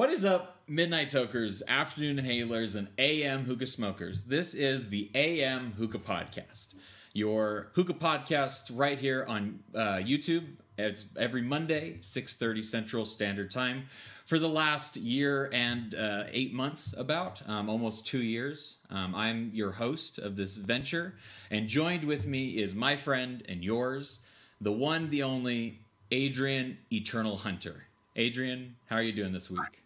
What is up, Midnight Tokers, Afternoon inhalers, and AM Hookah Smokers? This is the AM Hookah Podcast, your hookah podcast right here on uh, YouTube. It's every Monday, 6.30 Central Standard Time. For the last year and uh, eight months, about um, almost two years, um, I'm your host of this venture, and joined with me is my friend and yours, the one, the only, Adrian Eternal Hunter. Adrian, how are you doing this week?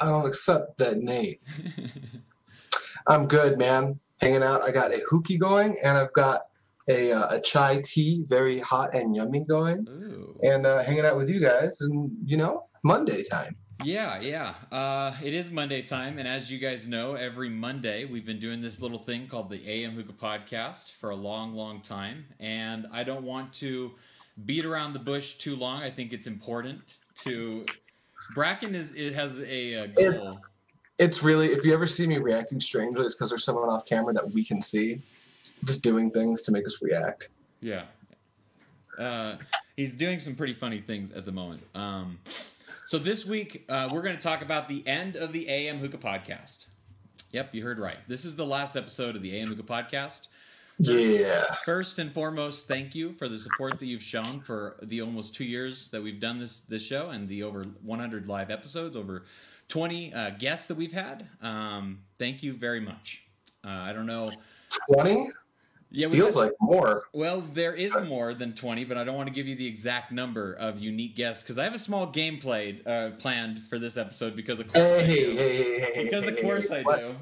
I don't accept that name. I'm good, man. Hanging out. I got a hookie going, and I've got a, uh, a chai tea, very hot and yummy going, Ooh. and uh, hanging out with you guys, and you know, Monday time. Yeah, yeah. Uh, it is Monday time, and as you guys know, every Monday we've been doing this little thing called the AM Hookah Podcast for a long, long time. And I don't want to beat around the bush too long. I think it's important to. Bracken is it has a, uh goal. It's, it's really, if you ever see me reacting strangely, it's because there's someone off camera that we can see, just doing things to make us react. Yeah. Uh, he's doing some pretty funny things at the moment. Um, so this week, uh, we're going to talk about the end of the AM Hookah podcast. Yep, you heard right. This is the last episode of the AM Hookah podcast. Yeah. First and foremost, thank you for the support that you've shown for the almost two years that we've done this this show and the over 100 live episodes, over 20 uh, guests that we've had. Um, thank you very much. Uh, I don't know. 20? Yeah, Feels like more. well, there is more than 20, but I don't want to give you the exact number of unique guests because I have a small game played, uh, planned for this episode because of course Hey, I do. hey, hey, hey, Because of course I what? do.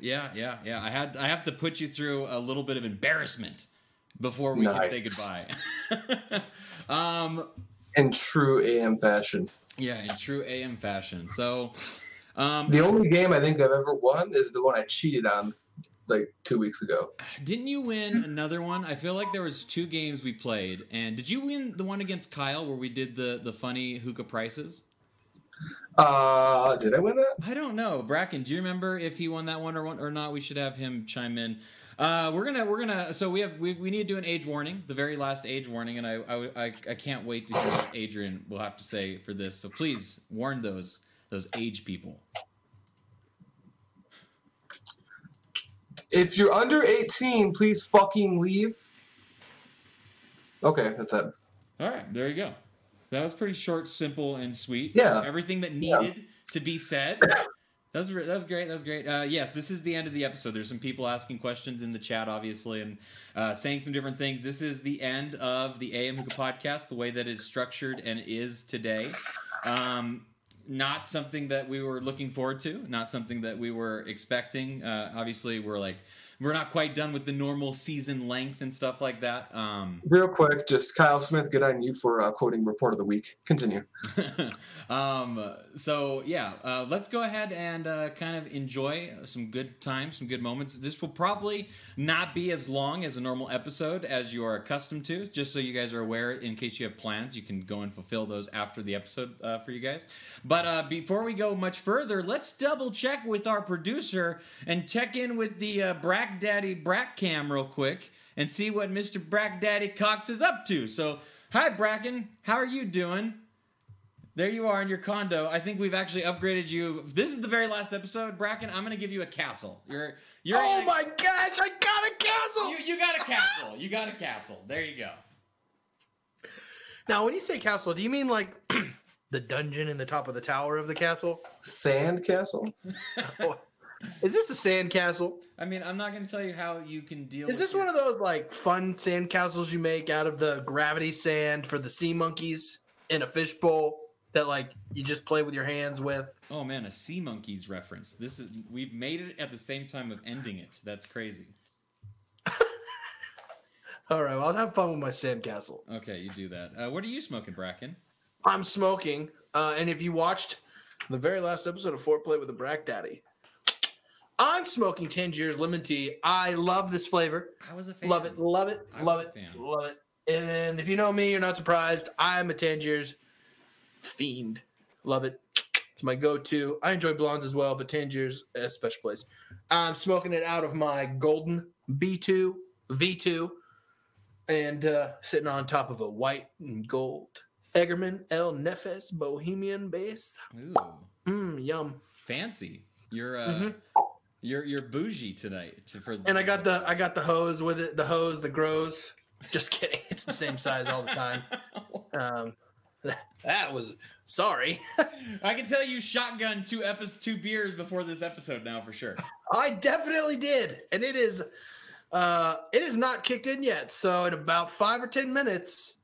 Yeah, yeah, yeah. I had I have to put you through a little bit of embarrassment before we can say goodbye. um, In true AM fashion. yeah, in true AM fashion. So, um, The only game I think I've ever won is the one I cheated on like two weeks ago. didn't you win another one? I feel like there was two games we played, and did you win the one against Kyle where we did the the funny hookah prices? Uh, did I win that? I don't know, Bracken. Do you remember if he won that one or or not? We should have him chime in. Uh, we're gonna we're gonna so we have we, we need to do an age warning, the very last age warning, and I I, I, I can't wait to hear what Adrian will have to say for this. So please warn those those age people. If you're under 18, please fucking leave. Okay, that's it. All right, there you go. That was pretty short, simple, and sweet. Yeah. everything that Yeah. needed to be said. That's that was great. That was great. Uh, yes, this is the end of the episode. There's some people asking questions in the chat, obviously, and uh, saying some different things. This is the end of the AM Hookah podcast, the way that it's structured and is today. Um, not something that we were looking forward to. Not something that we were expecting. Uh, obviously, we're like we're not quite done with the normal season length and stuff like that. Um, Real quick, just Kyle Smith, good on you for uh, quoting report of the week. Continue. um, so yeah, uh, let's go ahead and uh, kind of enjoy some good times, some good moments. This will probably not be as long as a normal episode as you are accustomed to. Just so you guys are aware, in case you have plans, you can go and fulfill those after the episode uh, for you guys. But uh, before we go much further, let's double check with our producer and check in with the uh, Brack Daddy Brack Cam real quick and see what Mr. Brack Daddy Cox is up to. So, hi Bracken, how are you doing? There you are in your condo. I think we've actually upgraded you. This is the very last episode, Bracken. I'm going to give you a castle. You're you're Oh in a- my gosh, I got a castle! You, you got a castle. You got a castle. There you go. Now, when you say castle, do you mean like the dungeon in the top of the tower of the castle? Sand Castle? Or- Is this a sand castle? I mean, I'm not going to tell you how you can deal. Is with this your- one of those like fun sand castles you make out of the gravity sand for the sea monkeys in a fishbowl that like you just play with your hands with? Oh man, a sea monkeys reference. This is we've made it at the same time of ending it. That's crazy. All right, well, I'll have fun with my sand castle. Okay, you do that. Uh, what are you smoking, Bracken? I'm smoking, uh, and if you watched the very last episode of Foreplay with the Brack Daddy, I'm smoking Tangiers lemon tea. I love this flavor. I was a fan. Love it, love it, I love it, love it. And if you know me, you're not surprised. I'm a Tangiers fiend. Love it. It's my go-to. I enjoy blondes as well, but Tangiers a special place. I'm smoking it out of my golden B2 V2, and uh, sitting on top of a white and gold Egermann El Nefes Bohemian Base. Ooh, Mmm, yum. fancy. You're uh, Mhm. You're you're bougie tonight. To, for And I got the I got the hose with it. The hose, the grows. Just kidding. It's the same size all the time. Um, that was sorry. I can tell you, shotgun two epi- two beers before this episode now for sure. I definitely did, and it is uh it is not kicked in yet. So in about five or ten minutes,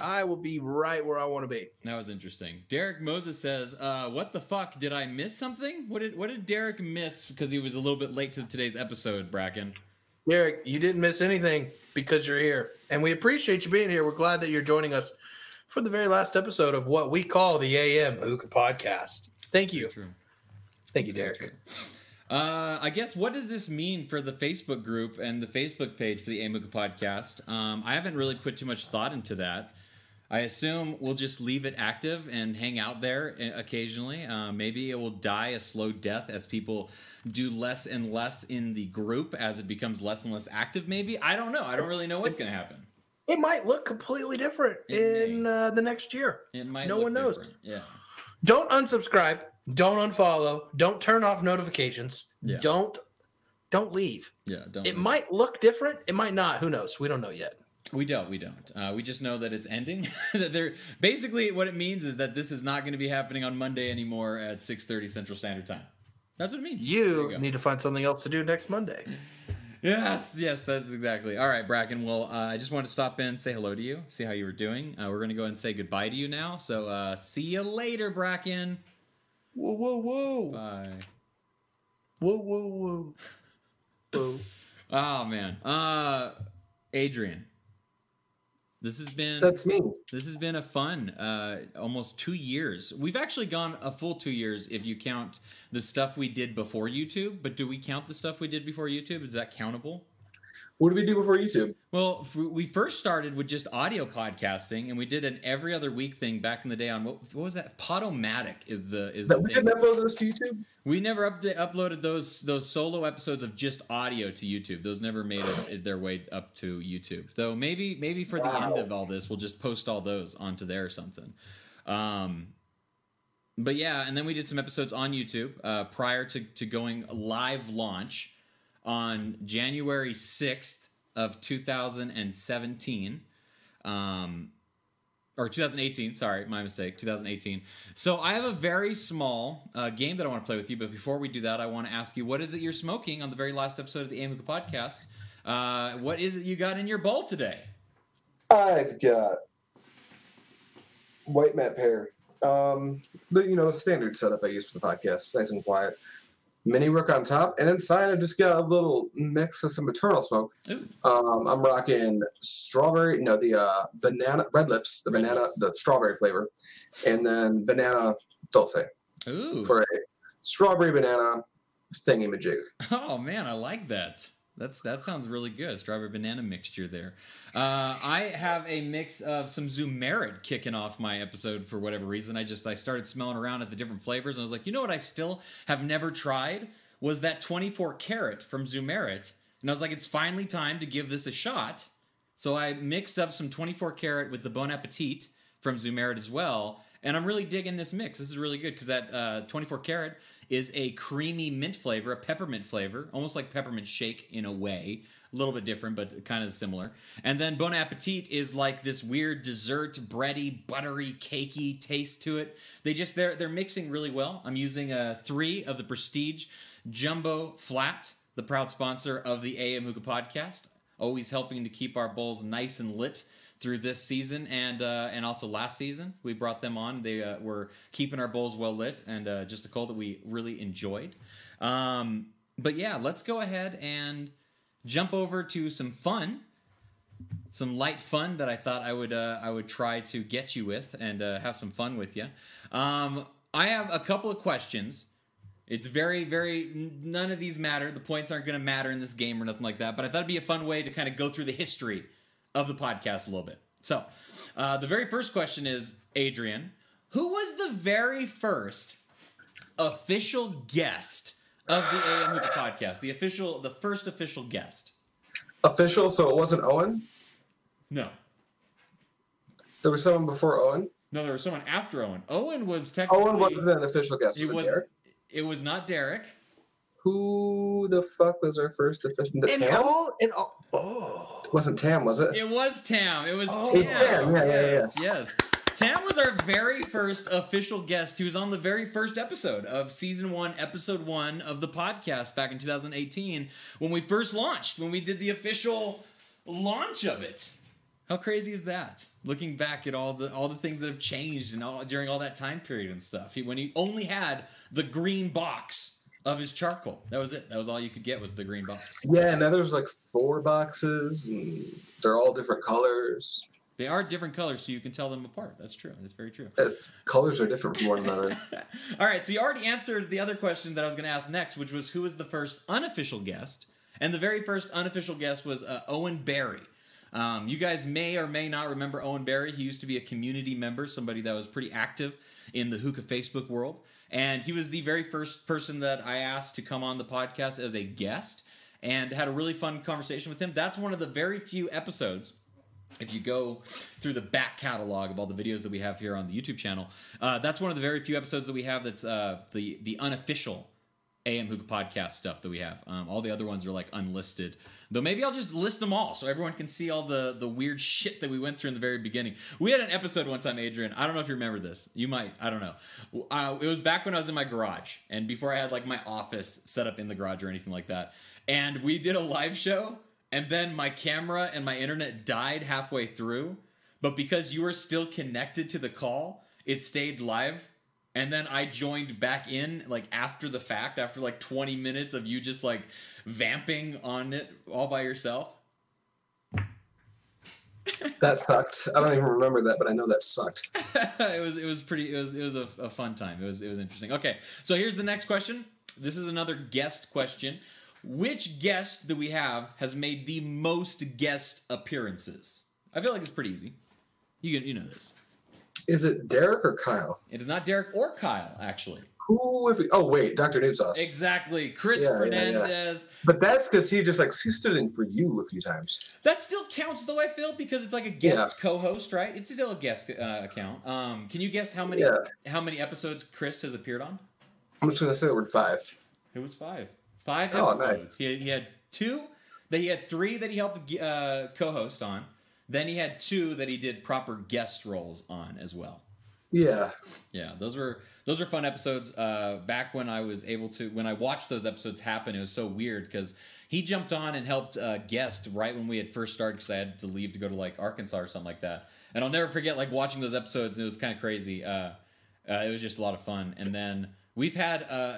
I will be right where I want to be. That was interesting. Derek Moses says, uh, "What the fuck? Did I miss something? What did what did Derek miss because he was a little bit late to today's episode?" Bracken. Derek, you didn't miss anything because you're here, and we appreciate you being here. We're glad that you're joining us for the very last episode of what we call the AM Hookah Podcast. Thank you, True. thank you, Derek. Uh, I guess what does this mean for the Facebook group and the Facebook page for the AM Hookah podcast? Um, I haven't really put too much thought into that. I assume we'll just leave it active and hang out there uh, occasionally. Uh, maybe it will die a slow death as people do less and less in the group as it becomes less and less active. Maybe I don't know. I don't really know what's going to happen. It might look completely different It in uh, the next year. It might. No one knows. different. Yeah. Don't unsubscribe. Don't unfollow. Don't turn off notifications. Yeah. Don't don't leave. Yeah. Don't. It might look different. It might not. Who knows? We don't know yet. We don't. We don't. Uh, we just know that it's ending. that they're basically what it means is that this is not going to be happening on Monday anymore at six thirty Central Standard Time. That's what it means. There You need to find something else to do next Monday. Yes, yes, that's exactly. All right, Bracken. Well, uh, I just wanted to stop in, say hello to you, see how you were doing. Uh, we're going to go ahead and say goodbye to you now. So, uh, see you later, Bracken. Whoa, whoa, whoa. Bye. Whoa, whoa, whoa. Whoa. Oh man, uh, Adrian. This has been That's me. This has been a fun uh, almost two years. We've actually gone a full two years if you count the stuff we did before YouTube. But do we count the stuff we did before YouTube? Is that countable? What did we do before YouTube? Well, f- we first started with just audio podcasting, and we did an every other week thing back in the day on what, what was that? Podomatic is the is the That we thing. didn't upload those to YouTube. We never upda- uploaded those those solo episodes of just audio to YouTube. Those never made it, their way up to YouTube. Though maybe maybe for the end of all this, we'll just post all those onto there or something. Um, but yeah, and then we did some episodes on YouTube uh, prior to to going live launch on January sixth of two thousand and seventeen. Um, or 2018 sorry my mistake 2018 so i have a very small uh, game that i want to play with you but before we do that i want to ask you what is it you're smoking on the very last episode of the AM Hookah podcast uh, what is it you got in your bowl today I've got white matte pear. Um, the you know standard setup I use for the podcast, nice and quiet. Mini rook on top, and inside I've just got a little mix of some Eternal Smoke. Um, I'm rocking strawberry, no, the uh, banana red lips, the banana, the strawberry flavor, and then banana dulce Ooh. for a strawberry banana thingy majig. Oh man, I like that. That's that sounds really good. Strawberry banana mixture there. Uh, I have a mix of some Zumerid kicking off my episode for whatever reason. I just I started smelling around at the different flavors and I was like, you know what? I still have never tried was that 24 carat from Zumerit, and I was like, it's finally time to give this a shot. So I mixed up some 24 carat with the Bon Appetit from Zumerit as well, and I'm really digging this mix. This is really good because that uh, 24 karat is a creamy mint flavor, a peppermint flavor, almost like peppermint shake in a way. A little bit different, but kind of similar. And then Bon Appetit is like this weird dessert, bready, buttery, cakey taste to it. They just they're they're mixing really well. I'm using uh, three of the Prestige Jumbo Flat, the proud sponsor of the AM Hookah podcast, always helping to keep our bowls nice and lit through this season and uh, and also last season. We brought them on. They uh, were keeping our bowls well lit and uh, just a call that we really enjoyed. Um, but yeah, let's go ahead and jump over to some fun, some light fun that I thought I would uh, I would try to get you with and uh, have some fun with you. Um, I have a couple of questions. It's very, very. None of these matter. The points aren't going to matter in this game or nothing like that. But I thought it'd be a fun way to kind of go through the history of the podcast a little bit. So, uh, the very first question is Adrian, who was the very first official guest of the AM Hookah podcast? The official, the first official guest. Official, so it wasn't Owen. No. There was someone before Owen. No, there was someone after Owen. Owen was technically. Owen wasn't an official guest. It Was it, was. Derek? It was not Derek. Who the fuck was our first official? The In all, in all, oh, It wasn't Tam, was it? It was Tam. It was Oh. Tam. It was Tam, yeah, yeah, yeah. yes, yes. Tam was our very first official guest. He was on the very first episode of season one, episode one of the podcast back in 2018 when we first launched, when we did the official launch of it. How crazy is that? Looking back at all the all the things that have changed and all during all that time period and stuff. He, when he only had the green box of his charcoal. That was it. That was all you could get was the green box. Yeah, and now there's like four boxes, and they're all different colors. They are different colors, so you can tell them apart. That's true. That's very true. It's, colors are different from one another. All right, so you already answered the other question that I was going to ask next, which was who was the first unofficial guest? And the very first unofficial guest was uh, Owen Barry. Um, you guys may or may not remember Owen Barry. He used to be a community member, somebody that was pretty active in the hookah Facebook world. And he was the very first person that I asked to come on the podcast as a guest and had a really fun conversation with him. That's one of the very few episodes if you go through the back catalog of all the videos that we have here on the YouTube channel, uh, that's one of the very few episodes that we have that's uh, the the unofficial AM Hookah podcast stuff that we have. Um, all the other ones are like unlisted. Though maybe I'll just list them all so everyone can see all the the weird shit that we went through in the very beginning. We had an episode one time, Adrian. I don't know if you remember this. You might. I don't know. Uh, it was back when I was in my garage and before I had like my office set up in the garage or anything like that. And we did a live show and then my camera and my internet died halfway through but because you were still connected to the call it stayed live and then i joined back in like after the fact after like 20 minutes of you just like vamping on it all by yourself. That sucked. I don't even remember that, but I know that sucked. it was it was pretty it was it was a, a fun time. It was it was interesting. Okay so here's the next question. This is another guest question. Which guest that we have has made the most guest appearances? I feel like it's pretty easy. You you know this Is it Derek or Kyle? it is not derek or kyle actually Who? If we, oh wait, Doctor Noob Sauce. exactly chris Yeah, yeah, yeah. fernandez But that's because he just like he stood in for you a few times. that still counts though i feel because it's like a guest co-host right it's still a guest uh, account um can you guess how many Yeah. how many episodes chris has appeared on I'm just gonna say the word five. It was five. Five episodes. nice. He, had, he had two. That he had three that he helped uh, co-host on. Then he had two that he did proper guest roles on as well. Yeah. Yeah, those were those were fun episodes. Uh, back when I was able to, when I watched those episodes happen, it was so weird because he jumped on and helped uh, guest right when we had first started because I had to leave to go to like Arkansas or something like that. And I'll never forget like watching those episodes. And it was kind of crazy. Uh, uh, it was just a lot of fun. And then we've had, uh,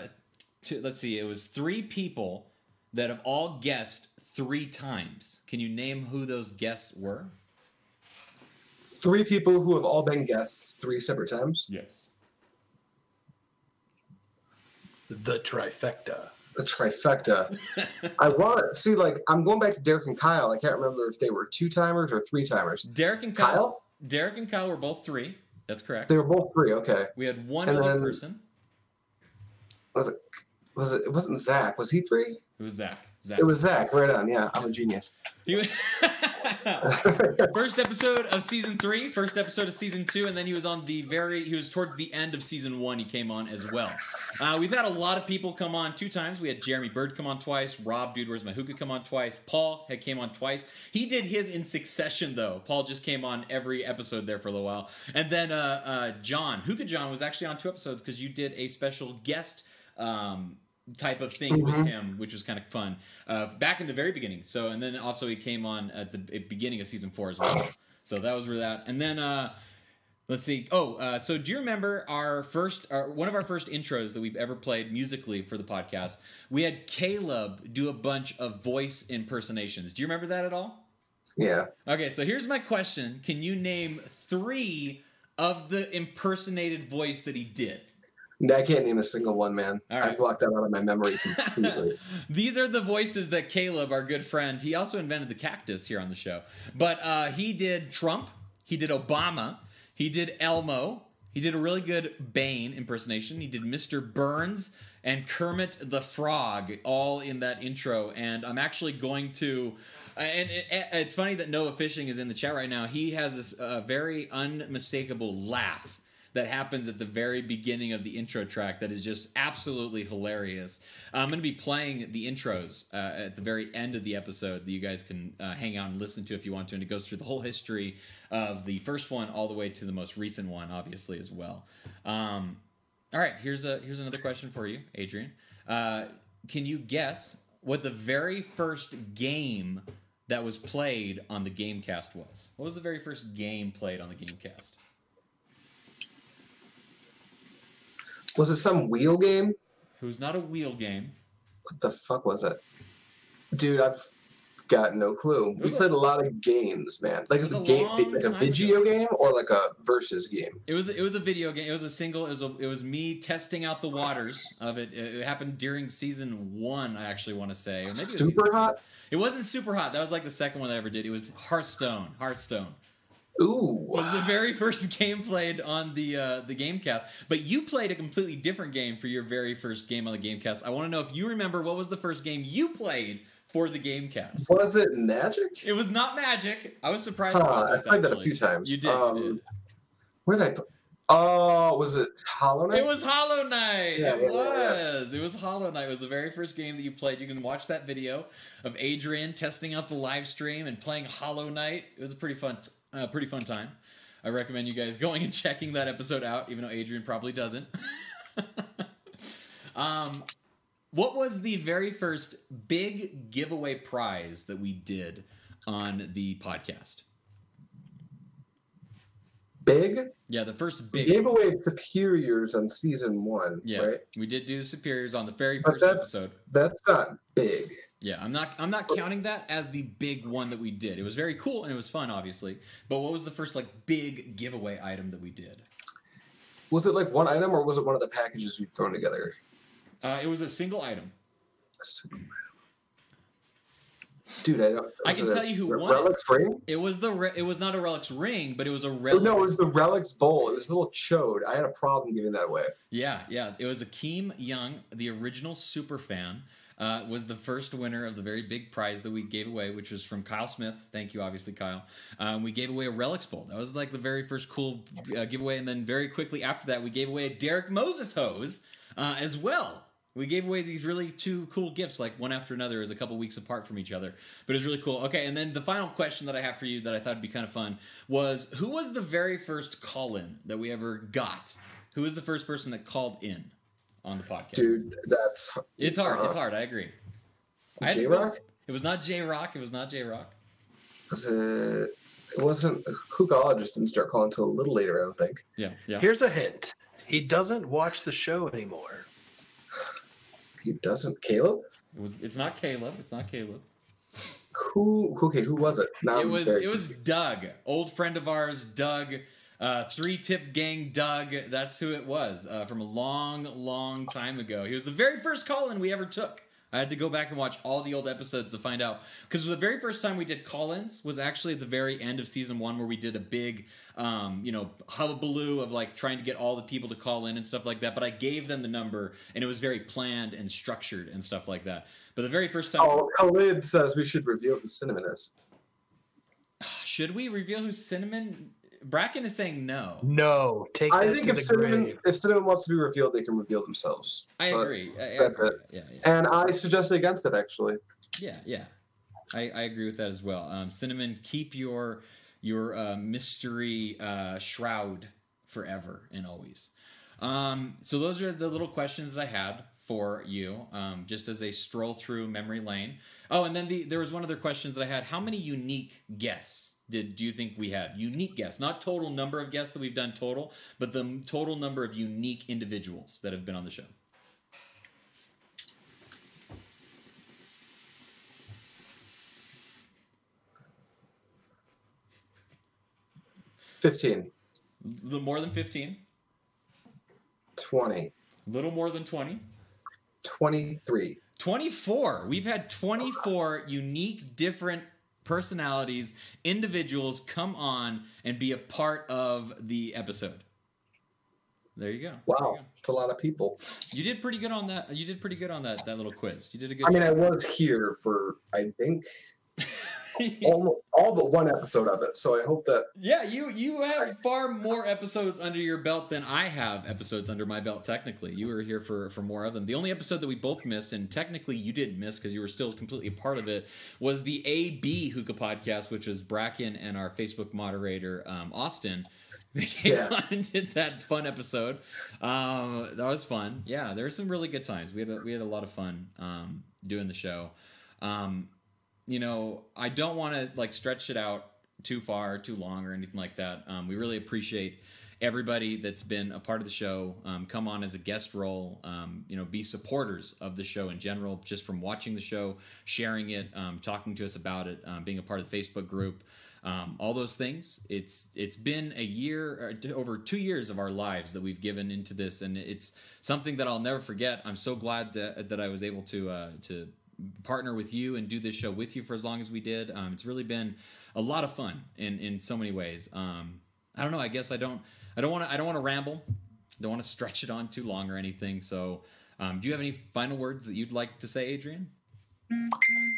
two, let's see, it was three people that have all guessed three times. Can you name who those guests were? Three people who have all been guests three separate times. Yes. the trifecta. The trifecta. I want to see like I'm going back to Derek and Kyle. I can't remember if they were two timers or three timers. Derek and Kyle. Kyle? Derek and Kyle were both three. That's correct. They were both three. Okay. We had one And other then- person. Was it? Was it? It wasn't Zach. Was he three? It was Zach. Zach. It was Zach. Right on. Yeah, I'm a genius. First episode of season three, first episode of season two, and then he was on the very. He was towards the end of season one. He came on as well. Uh, we've had a lot of people come on two times. We had Jeremy Bird come on twice. Rob, dude, where's my hookah? Come on twice. Paul had came on twice. He did his in succession though. Paul just came on every episode there for a little while, and then uh, uh, John Hookah John was actually on two episodes because you did a special guest. Um, type of thing with Mhm. him, which was kind of fun. Uh, back in the very beginning. So, and then also he came on at the beginning of season four as well. So that was where that. And then uh, let's see. Oh, uh, so do you remember our first, our, one of our first intros that we've ever played musically for the podcast? We had Caleb do a bunch of voice impersonations. Do you remember that at all? Yeah. Okay, so here's my question: Can you name three of the impersonated voice that he did? I can't name a single one, man. All I blocked that out of my memory completely. These are the voices that Caleb, our good friend, he also invented the cactus here on the show. But uh, he did Trump, he did Obama, he did Elmo, he did a really good Bane impersonation, he did Mr. Burns, and Kermit the Frog all in that intro. And I'm actually going to. And it, it's funny that Noah Fishing is in the chat right now. He has this uh, very unmistakable laugh that happens at the very beginning of the intro track that is just absolutely hilarious. I'm going to be playing the intros uh, at the very end of the episode that you guys can uh, hang out and listen to if you want to. And it goes through the whole history of the first one all the way to the most recent one, obviously, as well. Um, all right, here's a here's another question for you, Adrian. Uh, can you guess what the very first game that was played on the GameCast was? What was the very first game played on the GameCast? Was it some wheel game? It was not a wheel game. What the fuck was it? Dude, I've got no clue. We played a lot of games, man. Like It it's was a a game, like a video game or like a versus game. It was it was a video game. It was a single. It was a, it was me testing out the waters of it. It, happened during season one. I actually want to say, or maybe it was season- Superhot. It wasn't Superhot. That was like the second one I ever did. It was Hearthstone. Hearthstone. Ooh. was the very first game played on the uh, the GameCast. But you played a completely different game for your very first game on the GameCast. I want to know if you remember what was the first game you played for the GameCast. Was it Magic? It was not Magic. I was surprised Huh, about I this. played that a few times. You did. Um, you did. Where did I play? Oh, was it Hollow Knight? It was Hollow Knight. Yeah, it yeah, yeah, was. It was Hollow Knight. It was the very first game that you played. You can watch that video of Adrian testing out the live stream and playing Hollow Knight. It was a pretty fun, uh, pretty fun time. I recommend you guys going and checking that episode out, even though Adrian probably doesn't. um, what was the very first big giveaway prize that we did on the podcast? Big. Yeah, the first We big. gave away Superiors on season one, yeah, right? we did do the superiors on the very first that- episode. That's not big. Yeah, I'm not I'm not counting that as the big one that we did. It was very cool and it was fun, obviously. But what was the first like big giveaway item that we did? Was it like one item or was it one of the packages we've thrown together? Uh, it was a single item. Dude, I don't. I can tell a- you who won it. Relics ring? It was the re- it was not a relics ring, but it was a relics. no, it was the Relics bowl. It was a little chode. I had a problem giving that away. Yeah, yeah. It was Akeem Young, the original super fan, uh, was the first winner of the very big prize that we gave away, which was from Kyle Smith. Thank you, obviously, Kyle. Um, we gave away a Relics Bowl. That was like the very first cool uh, giveaway. And then very quickly after that, we gave away a Derek Moses hose uh, as well. We gave away these really two cool gifts, like one after another, as a couple weeks apart from each other. But it was really cool. Okay, and then the final question that I have for you that I thought would be kind of fun was who was the very first call in that we ever got? Who was the first person that called in on the podcast? Dude, that's. It's hard. uh, it's hard. I agree. I had to J Rock? It was not J Rock. It was not J Rock. Was it. It wasn't. Hookologist didn't start calling until a little later, I don't think. Yeah, yeah. Here's a hint. He doesn't watch the show anymore. He doesn't. Caleb? It was. It's not Caleb. It's not Caleb. Who? Okay, who was it? Now it was. It was Doug, old friend of ours, Doug. Uh, three tip gang Doug. That's who it was uh, from a long, long time ago. He was the very first call in we ever took. I had to go back and watch all the old episodes to find out because the very first time we did call-ins was actually at the very end of season one, where we did a big, um, you know, hullabaloo of like trying to get all the people to call in and stuff like that. But I gave them the number, and it was very planned and structured and stuff like that. But the very first time, Oh, Khalid says we should reveal who Cinnamon is. should we reveal who Cinnamon? Bracken is saying no. No, take I think to if the Cinnamon, grave. if Cinnamon wants to be revealed, they can reveal themselves. I But- agree. I, I agree. Yeah, yeah, And I suggest against it, actually. yeah, yeah. I, I agree with that as well. Um, Cinnamon, keep your your uh, mystery uh, shroud forever and always. Um, so those are the little questions that I had for you, um, just as a stroll through memory lane. Oh, and then the, there was one other question that I had. How many unique guests did do you think we had? Unique guests, not total number of guests that we've done total, but the total number of unique individuals that have been on the show. Fifteen. The more than fifteen. Twenty. little more than 20 Twenty-three. 24 we've had 24 unique different personalities individuals come on and be a part of the episode There you go. Wow, it's a lot of people. You did pretty good on that. You did pretty good on that that little quiz. You did a good. I mean, I was here for I think almost all but one episode of it, so I hope that yeah, you you have far more episodes under your belt than I have episodes under my belt. Technically, you were here for for more of them. The only episode that we both missed, and technically you didn't miss because you were still completely a part of it, was the AB Hookah podcast, which was Bracken and our Facebook moderator um, Austin. They came Yeah. on and did that fun episode. Um, that was fun. Yeah, there were some really good times. We had a, we had a lot of fun um, doing the show. Um, you know, I don't want to like stretch it out too far, too long, or anything like that. Um, we really appreciate everybody that's been a part of the show. Um, come on as a guest role. Um, you know, be supporters of the show in general, just from watching the show, sharing it, um, talking to us about it, um, being a part of the Facebook group. Um, all those things. It's it's been a year, over two years of our lives that we've given into this, and it's something that I'll never forget. I'm so glad that, that I was able to uh, to partner with you and do this show with you for as long as we did. Um, it's really been a lot of fun in in so many ways. Um, I don't know. I guess I don't I don't want to I don't want to ramble. Don't want to stretch it on too long or anything. So, um, do you have any final words that you'd like to say, Adrian?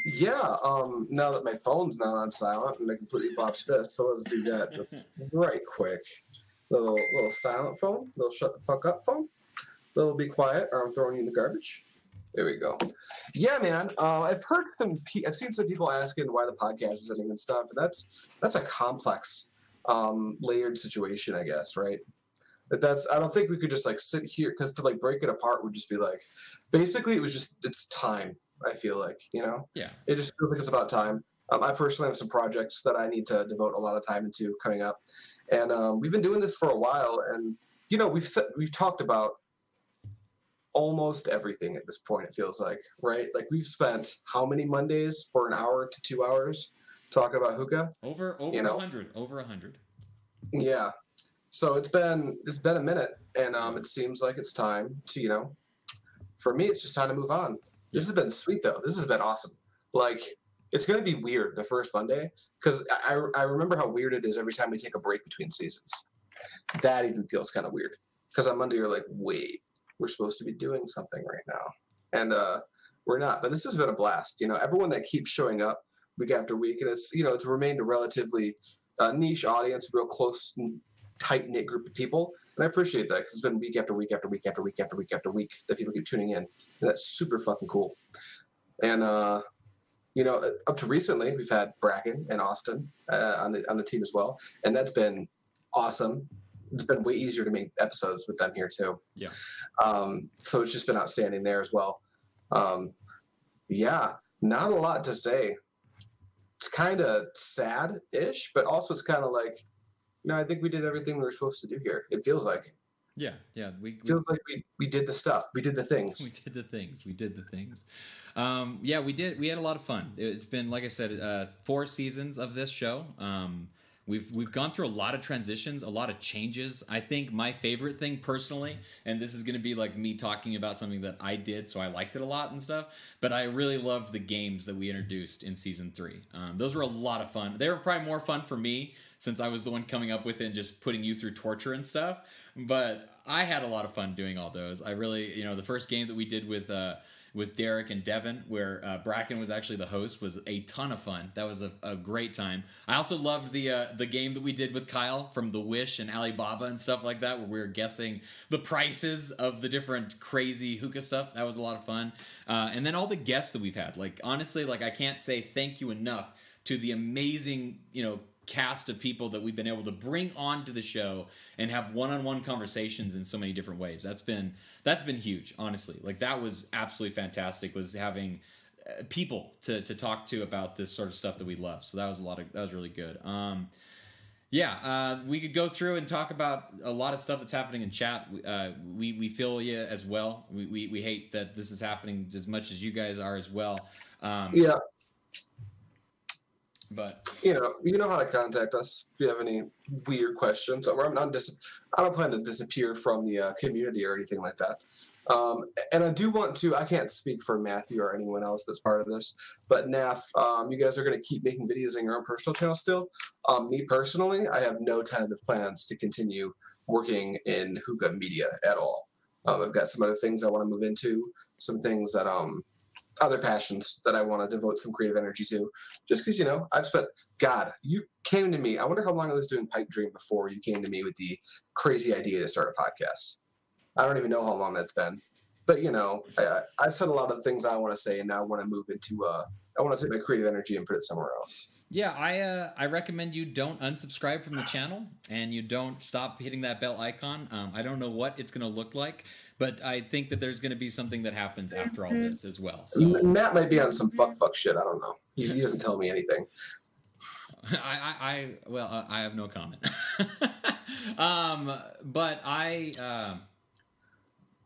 yeah. Um, now that my phone's not on silent and I completely botched this, so let's do that just right quick. Little little silent phone, little shut the fuck up phone, little be quiet, or I'm throwing you in the garbage. There we go. Yeah, man. Uh, I've heard some. Pe- I've seen some people asking why the podcast is ending and stuff, and that's that's a complex, um, layered situation, I guess, right? That that's. I don't think we could just like sit here because to like break it apart would just be like, basically, it was just it's time. I feel like you know, Yeah. it just feels like it's about time. Um, I personally have some projects that I need to devote a lot of time into coming up, and um, we've been doing this for a while. And you know, we've set, we've talked about almost everything at this point. It feels like right. Like we've spent how many Mondays for an hour to two hours talking about hookah. Over over You a know. hundred. Over a hundred. Yeah. So it's been it's been a minute, and um, it seems like it's time to you know, for me, it's just time to move on. This has been sweet though. This has been awesome. Like it's gonna be weird the first Monday because I I remember how weird it is every time we take a break between seasons. That even feels kind of weird because on Monday you're like, wait, we're supposed to be doing something right now, and uh, we're not. But this has been a blast. You know, everyone that keeps showing up week after week, and it's you know it's remained a relatively uh, niche audience, real close, tight knit group of people, and I appreciate that because it's been week after week after week after week after week after week that people keep tuning in, and that's super fucking cool. And uh, you know, up to recently, we've had Bracken and Austin uh, on the on the team as well, and that's been awesome. It's been way easier to make episodes with them here too. Yeah. Um, so it's just been outstanding there as well. Um, yeah, not a lot to say. It's kind of sad-ish, but also it's kind of like, you know, I think we did everything we were supposed to do here. It feels like. Yeah. Yeah. We, It we feels like we, we did the stuff. We did the things. we did the things. We did the things. Um, yeah, we did. We had a lot of fun. It's been, like I said, uh, four seasons of this show. Um, we've we've gone through a lot of transitions, a lot of changes. I think my favorite thing personally, and this is going to be like me talking about something that I did, so I liked it a lot and stuff. But I really loved the games that we introduced in season three. Um, those were a lot of fun. They were probably more fun for me since I was the one coming up with it and just putting you through torture and stuff. But I had a lot of fun doing all those. I really, you know, the first game that we did with uh, with Derek and Devin, where uh, Bracken was actually the host, was a ton of fun. That was a, a great time. I also loved the uh, the game that we did with Kyle from The Wish and Alibaba and stuff like that, where we were guessing the prices of the different crazy hookah stuff. That was a lot of fun. Uh, and then all the guests that we've had. Like honestly, like I can't say thank you enough to the amazing, you know, cast of people that we've been able to bring onto the show and have one-on-one conversations in so many different ways. That's been that's been huge, honestly. Like that was absolutely fantastic. Was having uh, people to to talk to about this sort of stuff that we love. So that was a lot of that was really good. Um, yeah, uh, we could go through and talk about a lot of stuff that's happening in chat. Uh, we we feel you as well. We, we we hate that this is happening as much as you guys are as well. Um, Yeah, But you know, you know how to contact us if you have any weird questions. I'm not dis- I don't plan to disappear from the uh, community or anything like that. Um, and I do want to. I can't speak for Matthew or anyone else that's part of this, but Naf, um, you guys are going to keep making videos on your own personal channel still. Um, me personally, I have no tentative plans to continue working in hookah media at all. Um, I've got some other things I want to move into, some things that um other passions that I want to devote some creative energy to. Just because you know I've spent God, you came to me. I wonder how long I was doing Pipe Dream before you came to me with the crazy idea to start a podcast. I don't even know how long that's been, but you know I, I've said a lot of things I want to say, and now I want to move into uh I want to take my creative energy and put it somewhere else. Yeah, I uh, I recommend you don't unsubscribe from the channel and you don't stop hitting that bell icon. Um, I don't know what it's going to look like, but I think that there's going to be something that happens after all this as well. So Matt might be on some fuck fuck shit. I don't know. He, he doesn't tell me anything. I, I, I well, uh, I have no comment. um, but I. Uh,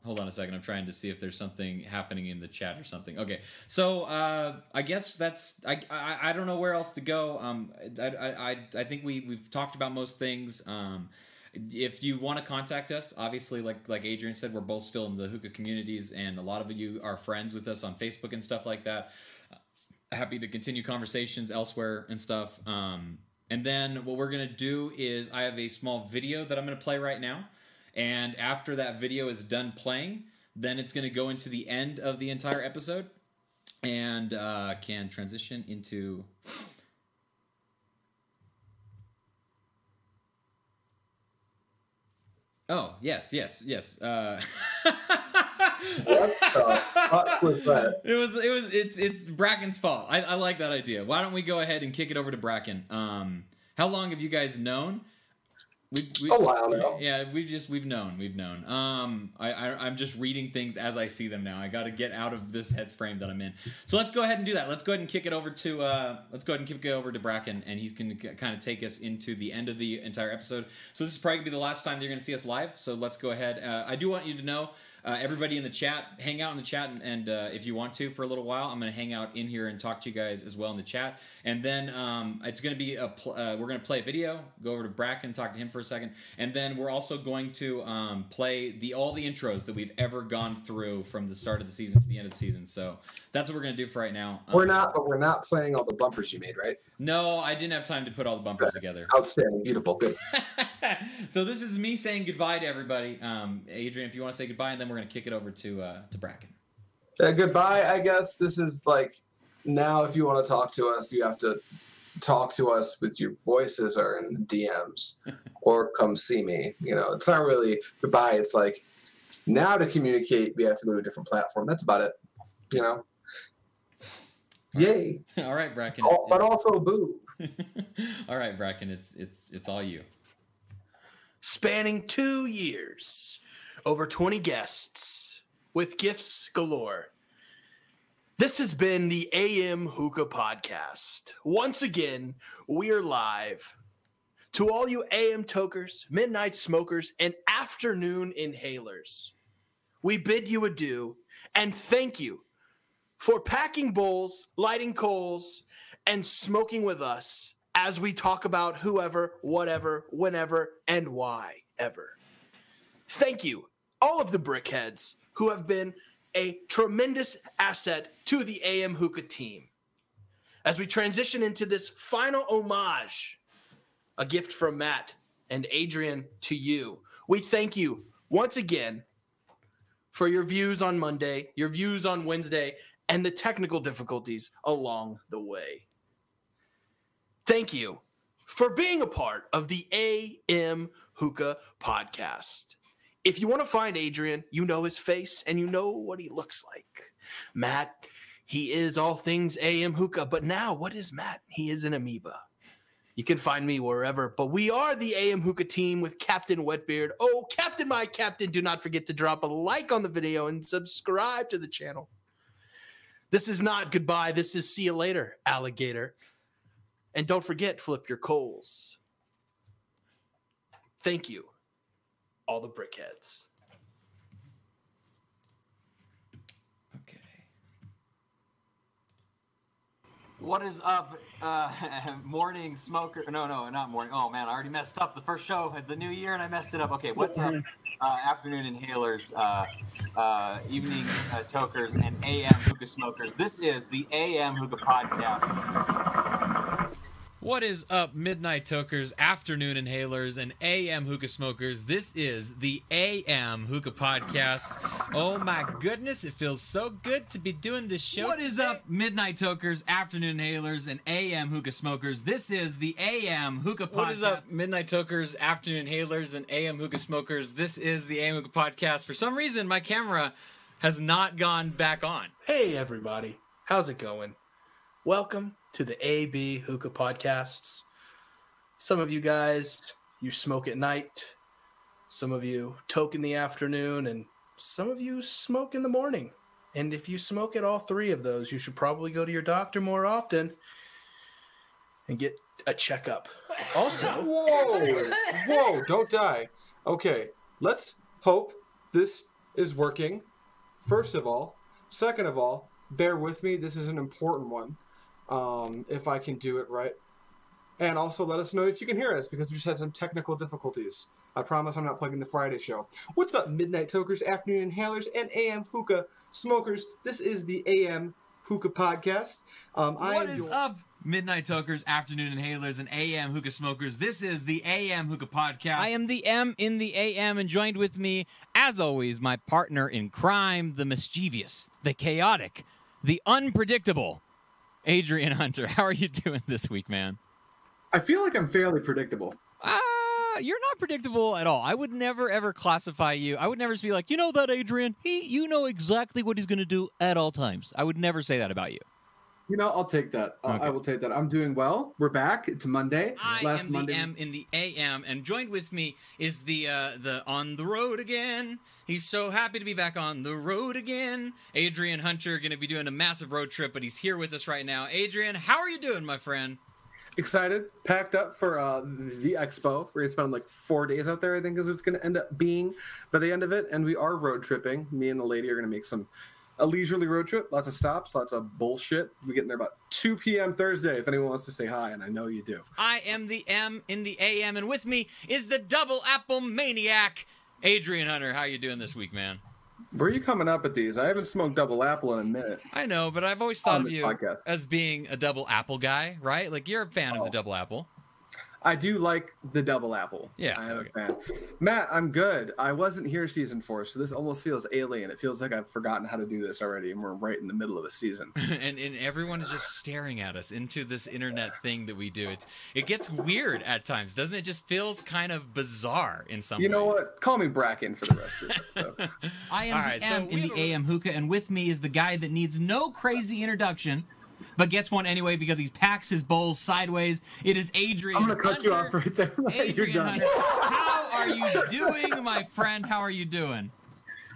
hold on a second i'm trying to see if there's something happening in the chat or something okay so uh, i guess that's I, I i don't know where else to go um i i i, I think we we've talked about most things um if you want to contact us obviously like like adrian said we're both still in the hookah communities and a lot of you are friends with us on facebook and stuff like that happy to continue conversations elsewhere and stuff um and then what we're to do is i have a small video that i'm to play right now and after that video is done playing, then it's to go into the end of the entire episode and uh, can transition into. Oh yes, yes, yes. Uh... What the fuck was that? It was it was it's it's Bracken's fault. I, I like that idea. Why don't we go ahead and kick it over to Bracken? Um, how long have you guys known? We, we, A while now. Yeah, we've just we've known, we've known. Um, I, I I'm just reading things as I see them now. I got to get out of this head frame that I'm in. So let's go ahead and do that. Let's go ahead and kick it over to uh, let's go ahead and kick it over to Bracken, and he's going to kind of take us into the end of the entire episode. So this is probably gonna be the last time that you're going to see us live. So let's go ahead. Uh, I do want you to know. Uh, everybody in the chat, hang out in the chat, and, and uh, if you want to for a little while, I'm going to hang out in here and talk to you guys as well in the chat. And then um, it's going to be a pl- uh, we're going to play a video. Go over to Bracken, talk to him for a second, and then we're also going to um, play the all the intros that we've ever gone through from the start of the season to the end of the season. So that's what we're going to do for right now. Um, We're not, but we're not playing all the bumpers you made, right? No, I didn't have time to put all the bumpers together. Outstanding, beautiful, good. so this is me saying goodbye to everybody. Um, Adrian, if you want to say goodbye, and then we're going to kick it over to uh, to Bracken. Uh, goodbye, I guess. This is like now. If you want to talk to us, you have to talk to us with your voices or in the DMs, or come see me. You know, it's not really goodbye. It's like now to communicate, we have to go to a different platform. That's about it. You know. Yay! all right, Bracken. Oh, but also boo. all right, Bracken. It's it's it's all you. Spanning two years, over 20 guests, with gifts galore. This has been the AM Hookah Podcast. Once again, we're live. To all you AM tokers, midnight smokers, and afternoon inhalers, we bid you adieu and thank you for packing bowls, lighting coals, and smoking with us as we talk about whoever, whatever, whenever, and why ever. Thank you, all of the brickheads who have been a tremendous asset to the AM Hookah team. As we transition into this final homage, a gift from Matt and Adrian to you, we thank you once again for your views on Monday, your views on Wednesday, and the technical difficulties along the way. Thank you for being a part of the AM Hookah podcast. If you want to find Adrian, you know his face and you know what he looks like. Matt, he is all things AM Hookah, but now what is Matt? He is an amoeba. You can find me wherever, but we are the AM Hookah team with Captain Wetbeard. Oh, Captain, my Captain, do not forget to drop a like on the video and subscribe to the channel. This is not goodbye. This is see you later, alligator. And don't forget, flip your coals. Thank you, all the brickheads. Okay. What is up, uh, morning smoker? No, no, not morning. Oh man, I already messed up the first show of the new year, and I messed it up. Okay, what's up, uh, afternoon inhalers, uh, uh, evening uh, tokers, and AM hookah smokers? This is the AM hookah podcast. What is up, midnight tokers, afternoon inhalers, and AM hookah smokers? This is the AM hookah podcast. Oh my goodness, it feels so good to be doing this show. What is up, midnight tokers, afternoon inhalers, and AM hookah smokers? This is the AM hookah podcast. What is up, midnight tokers, afternoon inhalers, and AM hookah smokers? This is the AM hookah podcast. For some reason, my camera has not gone back on. Hey, everybody. How's it going? Welcome to the AM Hookah Podcasts. Some of you guys, you smoke at night. Some of you toke in the afternoon, and some of you smoke in the morning. And if you smoke at all three of those, you should probably go to your doctor more often and get a checkup. Also, Whoa! Whoa! Don't die. Okay, let's hope this is working. First of all, second of all, bear with me. This is an important one. Um, if I can do it right, and also let us know if you can hear us because we just had some technical difficulties. I promise I'm not plugging the Friday show. What's up, midnight tokers, afternoon inhalers, and AM hookah smokers? This is the AM hookah podcast. Um, I am is your- up, midnight tokers, afternoon inhalers, and AM hookah smokers? This is the AM hookah podcast. I am the M in the AM, and joined with me, as always, my partner in crime, the mischievous, the chaotic, the unpredictable, Adrian Hunter. How are you doing this week, man? I feel like I'm fairly predictable. Ah, you're not predictable at all. I would never ever classify you. I would never just be like, you know that Adrian, he, you know exactly what he's gonna do at all times. I would never say that about you. You know, I'll take that. Uh, I will take that. I'm doing well. We're back. It's Monday. I Last am Monday. the M in the AM, and joined with me is the uh, the on the road again. He's so happy to be back on the road again. Adrian Hunter going to be doing a massive road trip, but he's here with us right now. Adrian, how are you doing, my friend? Excited, packed up for uh, the expo. We're gonna spend like four days out there. I think is what's gonna end up being by the end of it. And we are road tripping. Me and the lady are gonna make some a leisurely road trip. Lots of stops, lots of bullshit. We get in there about 2 p.m. Thursday. If anyone wants to say hi, and I know you do. I am the M in the AM, and with me is the double apple maniac, Adrian Hunter. How you doing this week, man? Where are you coming up at these? I haven't smoked double apple in a minute. I know, but I've always thought of you podcast. as being a double apple guy, right? Like you're a fan of the Oh. double apple. I do like the double apple. Yeah, I am okay. a fan. Matt, I'm good. I wasn't here season four, so this almost feels alien. It feels like I've forgotten how to do this already, and we're right in the middle of a season. and and everyone is just staring at us into this internet thing that we do. It's it gets weird at times, doesn't it? Just feels kind of bizarre in some ways. You know ways. what? Call me Bracken for the rest of the show. I am All the right, so M in the a- AM hookah, and with me is the guy that needs no crazy introduction, but gets one anyway because he packs his bowls sideways. It is Adrian. I'm gonna cut you off right there. You're Adrian done. Hunter, how are you doing, my friend? How are you doing?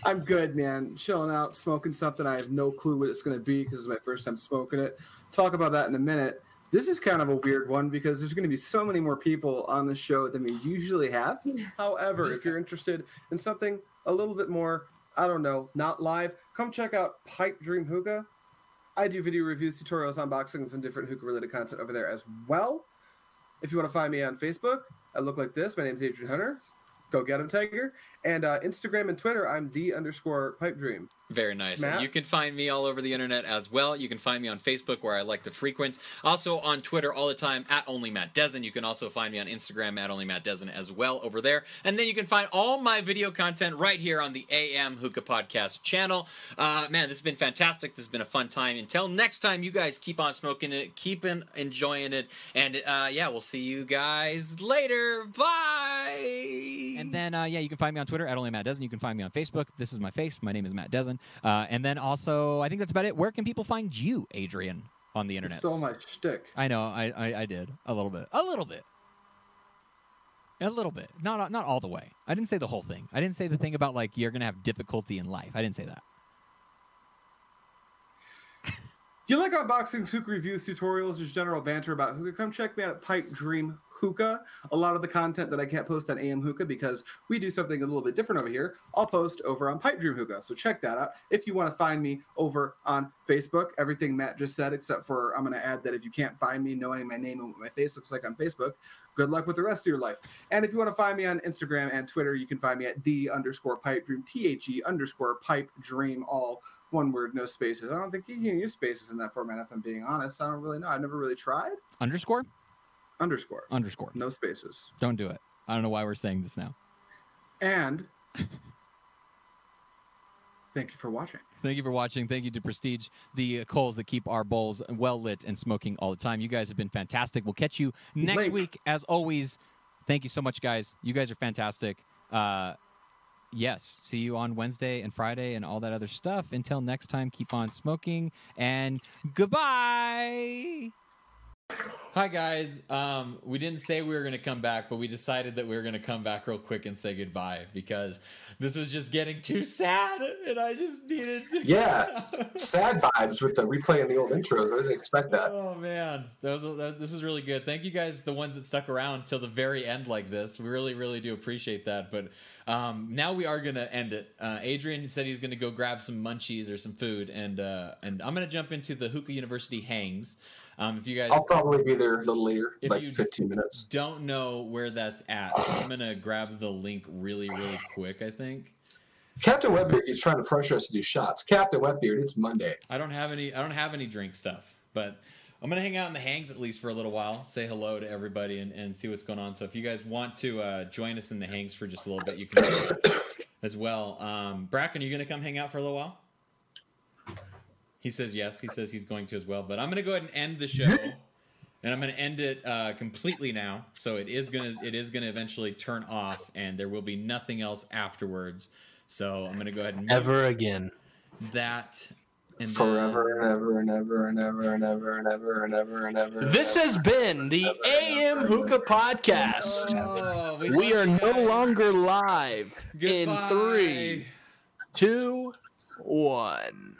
I'm good, man. Chilling out, smoking something. I have no clue what it's gonna be because it's my first time smoking it. Talk about that in a minute. This is kind of a weird one because there's going to be so many more people on the show than we usually have. However, if you're interested in something a little bit more, I don't know, not live, come check out Pipe Dream Hookah. I do video reviews, tutorials, unboxings, and different hookah related content over there as well. If you want to find me on Facebook, I look like this. My name's Adrian Hunter. Go get him, Tiger. And uh, Instagram and Twitter, I'm the underscore pipe dream. Very nice. Matt? And you can find me all over the internet as well. You can find me on Facebook where I like to frequent. Also on Twitter all the time at only Matt Dezen. You can also find me on Instagram at only Matt Dezen as well over there. And then you can find all my video content right here on the AM Hookah Podcast channel. Uh, man, this has been fantastic. This has been a fun time. Until next time, you guys keep on smoking it, keep on enjoying it, and uh, yeah, we'll see you guys later. Bye. And then, uh, yeah, you can find me on Twitter at only Matt Dezen. You can find me on Facebook. This is my face. My name is Matt Dezen. Uh, and then also, I think that's about it. Where can people find you, Adrian, on the internet? stole my shtick. I know. I, I I did a little bit. A little bit. A little bit. Not not all the way. I didn't say the whole thing. I didn't say the thing about like you're gonna have difficulty in life. I didn't say that. You like unboxings, hookah reviews, tutorials, just general banter about hookah, come check me out at Pipe Dream Hookah. A lot of the content that I can't post on AM Hookah because we do something a little bit different over here, I'll post over on Pipe Dream Hookah. So check that out. If you want to find me over on Facebook, everything Matt just said, except for I'm going to add that if you can't find me knowing my name and what my face looks like on Facebook, good luck with the rest of your life. And if you want to find me on Instagram and Twitter, you can find me at the underscore pipe dream, T H E underscore pipe dream, all one word, no spaces. I don't think you can use spaces in that format, if I'm being honest. I don't really know. I've never really tried. Underscore. Underscore. underscore. No spaces. Don't do it. I don't know why we're saying this now. And thank you for watching. Thank you for watching. Thank you to Prestige, the coals that keep our bowls well lit and smoking all the time. You guys have been fantastic. We'll catch you next Link. week. As always, thank you so much, guys. You guys are fantastic. Uh, yes, see you on Wednesday and Friday and all that other stuff. Until next time, keep on smoking and goodbye. Hi guys. Um, we didn't say we were gonna come back, but we decided that we were gonna come back real quick and say goodbye because this was just getting too sad, and I just needed. To... Yeah. Sad vibes with the replaying the old intros. I didn't expect that. Oh man, that was, that this is really good. Thank you guys, the ones that stuck around till the very end like this. We really, really do appreciate that. But um, now we are gonna end it. Uh, Adrian said he's gonna go grab some munchies or some food, and uh, and I'm gonna jump into the Hookah University hangs. Um, if you guys I'll probably be there a little later, If like you- 15 minutes. don't know where that's at, I'm gonna grab the link really, really quick. I think Captain Wetbeard keeps trying to pressure us to do shots. Captain Wetbeard, it's Monday. I don't have any. I don't have any drink stuff, but I'm gonna hang out in the hangs at least for a little while, say hello to everybody, and, and see what's going on. So if you guys want to uh, join us in the hangs for just a little bit, you can as well. Um, Bracken, are you gonna come hang out for a little while? He says yes. He says he's going to as well. But I'm gonna go ahead and end the show. And I'm going to end it uh, completely now. So it is going to it is going to eventually turn off, and there will be nothing else afterwards. So I'm going to go ahead and Ever again. that and then- Forever and ever and ever and ever and ever and ever and ever and ever. This has been the AM Hookah Podcast. Oh, We are no longer live in three, two, one.